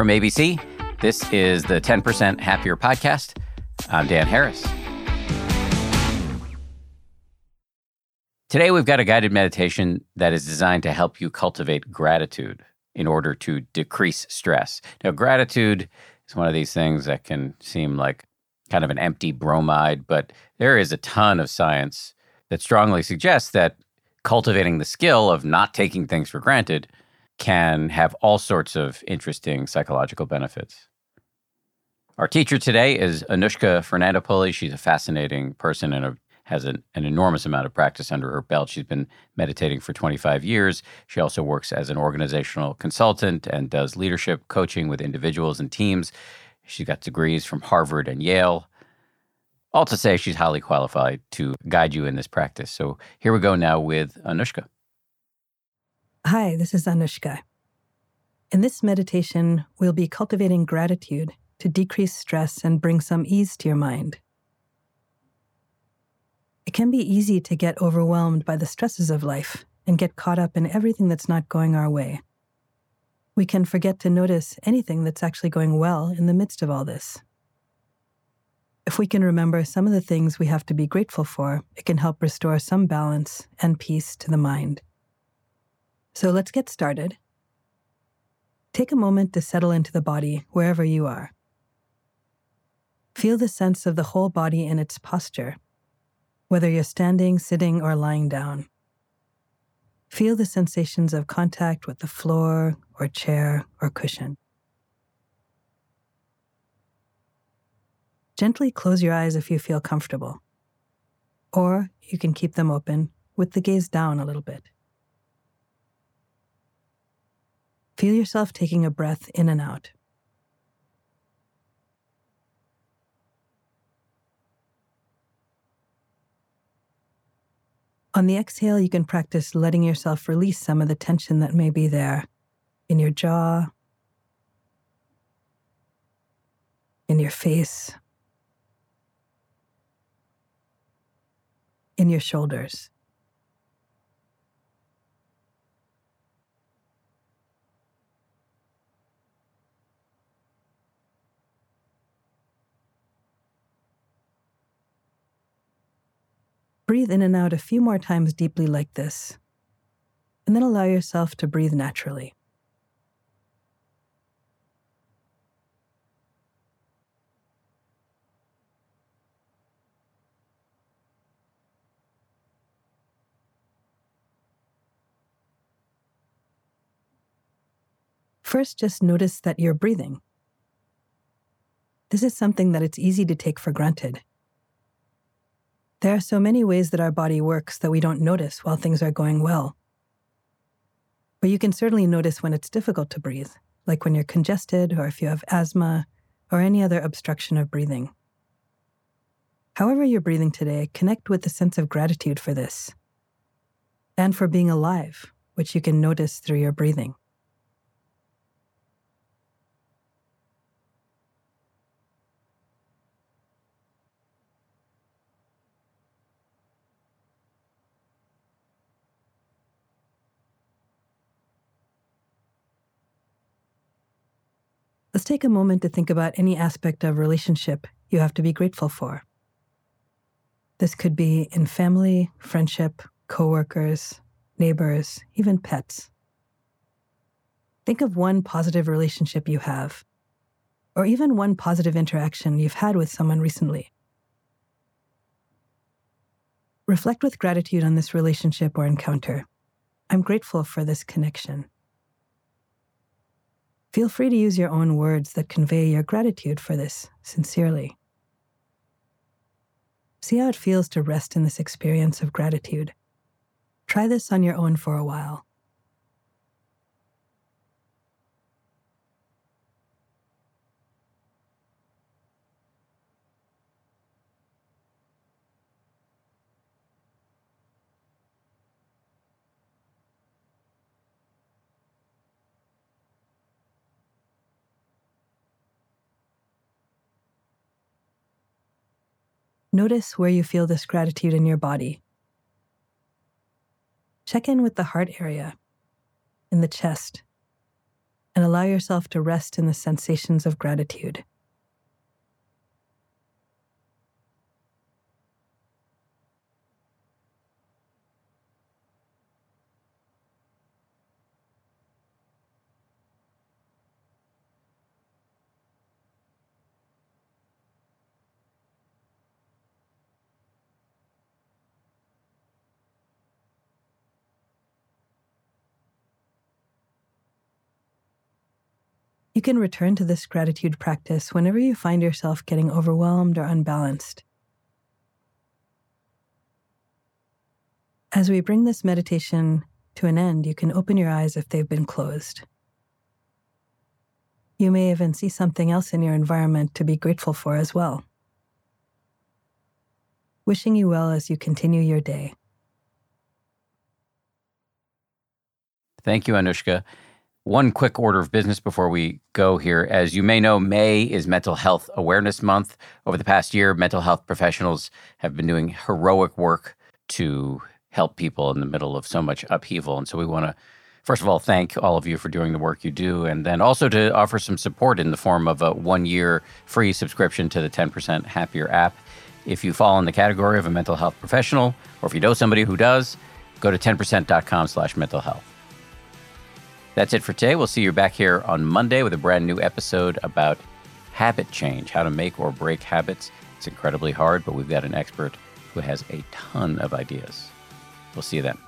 From ABC, this is the 10% Happier Podcast. I'm Dan Harris. Today, we've got a guided meditation that is designed to help you cultivate gratitude in order to decrease stress. Now, gratitude is one of these things that can seem like kind of an empty bromide, but there is a ton of science that strongly suggests that cultivating the skill of not taking things for granted can have all sorts of interesting psychological benefits. Our teacher today is Anushka Fernandopulle. She's a fascinating person and a, has an, an enormous amount of practice under her belt. She's been meditating for 25 years. She also works as an organizational consultant and does leadership coaching with individuals and teams. She's got degrees from Harvard and Yale. All to say, she's highly qualified to guide you in this practice. So here we go now with Anushka. Hi, this is Anushka. In this meditation, we'll be cultivating gratitude to decrease stress and bring some ease to your mind. It can be easy to get overwhelmed by the stresses of life and get caught up in everything that's not going our way. We can forget to notice anything that's actually going well in the midst of all this. If we can remember some of the things we have to be grateful for, it can help restore some balance and peace to the mind. So let's get started. Take a moment to settle into the body wherever you are. Feel the sense of the whole body in its posture, whether you're standing, sitting, or lying down. Feel the sensations of contact with the floor or chair or cushion. Gently close your eyes if you feel comfortable, or you can keep them open with the gaze down a little bit. Feel yourself taking a breath in and out. On the exhale, you can practice letting yourself release some of the tension that may be there in your jaw, in your face, in your shoulders. Breathe in and out a few more times deeply like this, and then allow yourself to breathe naturally. First, just notice that you're breathing. This is something that it's easy to take for granted. There are so many ways that our body works that we don't notice while things are going well. But you can certainly notice when it's difficult to breathe, like when you're congested or if you have asthma or any other obstruction of breathing. However, you're breathing today, connect with the sense of gratitude for this and for being alive, which you can notice through your breathing. Let's take a moment to think about any aspect of relationship you have to be grateful for. This could be in family, friendship, coworkers, neighbors, even pets. Think of one positive relationship you have, or even one positive interaction you've had with someone recently. Reflect with gratitude on this relationship or encounter. I'm grateful for this connection. Feel free to use your own words that convey your gratitude for this sincerely. See how it feels to rest in this experience of gratitude. Try this on your own for a while. Notice where you feel this gratitude in your body. Check in with the heart area, in the chest, and allow yourself to rest in the sensations of gratitude. You can return to this gratitude practice whenever you find yourself getting overwhelmed or unbalanced. As we bring this meditation to an end, you can open your eyes if they've been closed. You may even see something else in your environment to be grateful for as well. Wishing you well as you continue your day. Thank you, Anushka. One quick order of business before we go here. As you may know, May is Mental Health Awareness Month. Over the past year, mental health professionals have been doing heroic work to help people in the middle of so much upheaval. And so we want to, first of all, thank all of you for doing the work you do, and then also to offer some support in the form of a one year free subscription to the 10% Happier app. If you fall in the category of a mental health professional, or if you know somebody who does, go to 10%.com slash mental health. That's it for today. We'll see you back here on Monday with a brand new episode about habit change, how to make or break habits. It's incredibly hard, but we've got an expert who has a ton of ideas. We'll see you then.